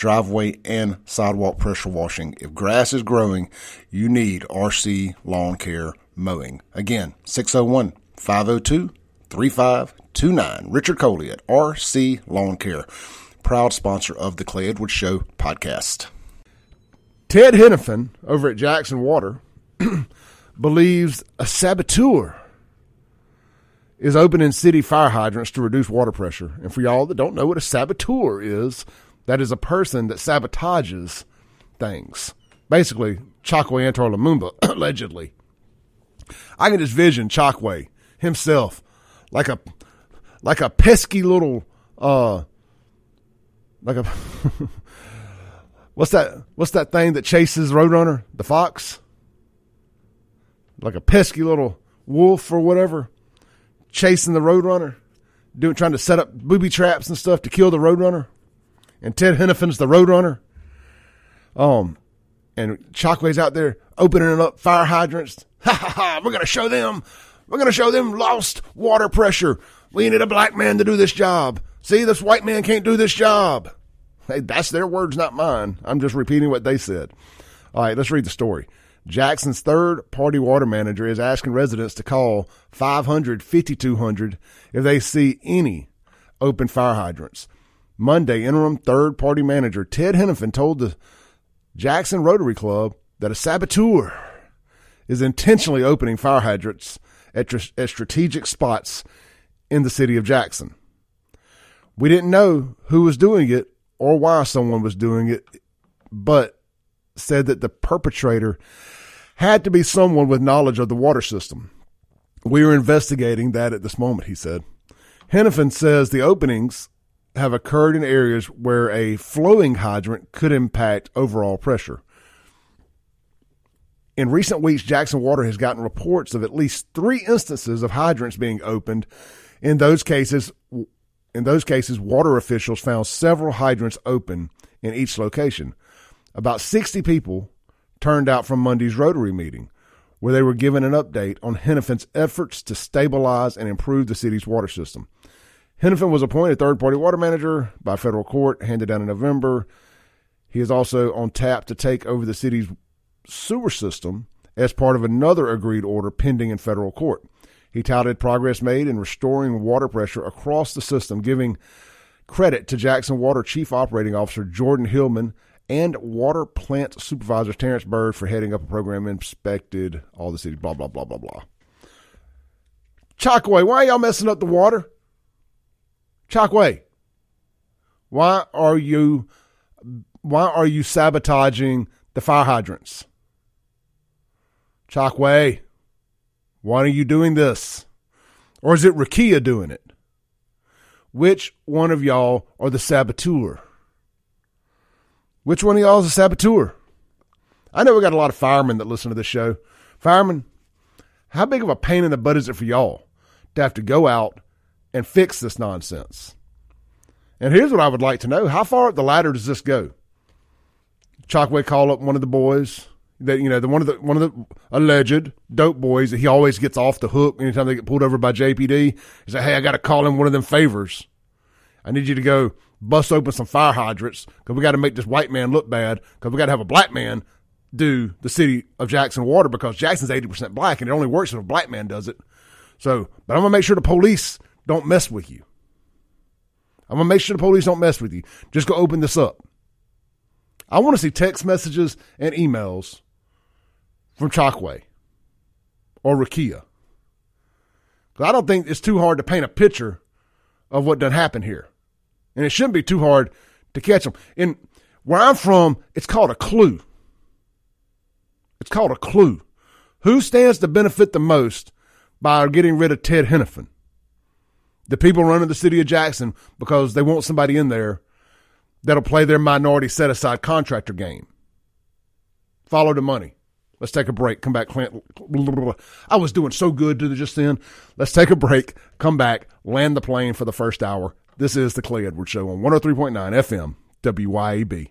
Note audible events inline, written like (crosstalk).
driveway and sidewalk pressure washing. If grass is growing, you need RC Lawn Care Mowing. Again, 601 502 3529. Richard Coley at RC Lawn Care, proud sponsor of the Clay Edwards Show podcast. Ted Henifin over at Jackson Water (clears throat) believes a saboteur is opening city fire hydrants to reduce water pressure. And for y'all that don't know what a saboteur is, that is a person that sabotages things. Basically, Chokwe Antar Lumumba, (clears throat) allegedly. I can just vision Chokwe himself like a like a pesky little uh like a (laughs) what's that what's that thing that chases Roadrunner? The fox? Like a pesky little wolf or whatever chasing the Roadrunner, doing trying to set up booby traps and stuff to kill the Roadrunner and Ted Henifin's the Roadrunner. Um, and Chokwe's out there opening up fire hydrants. (laughs) Ha ha ha! We're gonna show them. We're gonna show them lost water pressure. We need a black man to do this job. See, this white man can't do this job. Hey, that's their words, not mine. I'm just repeating what they said. All right, let's read the story. Jackson's third party water manager is asking residents to call 500 5200 if they see any open fire hydrants. Monday, interim third party manager Ted Henifin told the Jackson Rotary Club that a saboteur is intentionally opening fire hydrants at, at strategic spots in the city of Jackson. We didn't know who was doing it or why someone was doing it, but said that the perpetrator had to be someone with knowledge of the water system. We are investigating that at this moment, he said. Henifin says the openings have occurred in areas where a flowing hydrant could impact overall pressure. In recent weeks, Jackson Water has gotten reports of at least three instances of hydrants being opened. In those cases, in those cases, water officials found several hydrants open in each location. About 60 people turned out from Monday's Rotary meeting, where they were given an update on Henifin's efforts to stabilize and improve the city's water system. Henifin was appointed third party water manager by federal court, handed down in November. He is also on tap to take over the city's sewer system as part of another agreed order pending in federal court. He touted progress made in restoring water pressure across the system, giving credit to Jackson Water Chief Operating Officer Jordan Hillman and water plant supervisor Terrence Bird for heading up a program inspected all the cities, blah, blah, blah, blah, blah. Chokwe, why are y'all messing up the water? Chokwe, why are you why are you sabotaging the fire hydrants? Chokwe, why are you doing this? Or is it Rukia doing it? Which one of y'all are the saboteur? Which one of y'all is a saboteur? I know we got a lot of firemen that listen to this show. Firemen, how big of a pain in the butt is it for y'all to have to go out and fix this nonsense. And here's what I would like to know: How far up the ladder does this go? Chokwe call up one of the boys that you know the one of the one of the alleged dope boys that he always gets off the hook anytime they get pulled over by JPD. He said, "Hey, I got to call in one of them favors. I need you to go bust open some fire hydrants because we got to make this white man look bad because we got to have a black man do the city of Jackson water because Jackson's eighty percent black and it only works if a black man does it. So, but I'm gonna make sure the police don't mess with you. I'm going to make sure the police don't mess with you. Just go open this up. I want to see text messages and emails from Chokwe or Rukia. Because I don't think it's too hard to paint a picture of what done happened here. And it shouldn't be too hard to catch them. And where I'm from, it's called a clue. It's called a clue. Who stands to benefit the most by getting rid of Ted Henifin? The people running the city of Jackson because they want somebody in there that'll play their minority set aside contractor game. Follow the money. Let's take a break. Come back. Clint. I was doing so good to just then. Let's take a break. Come back. Land the plane for the first hour. This is the Clay Edwards Show on 103.9 FM WYAB.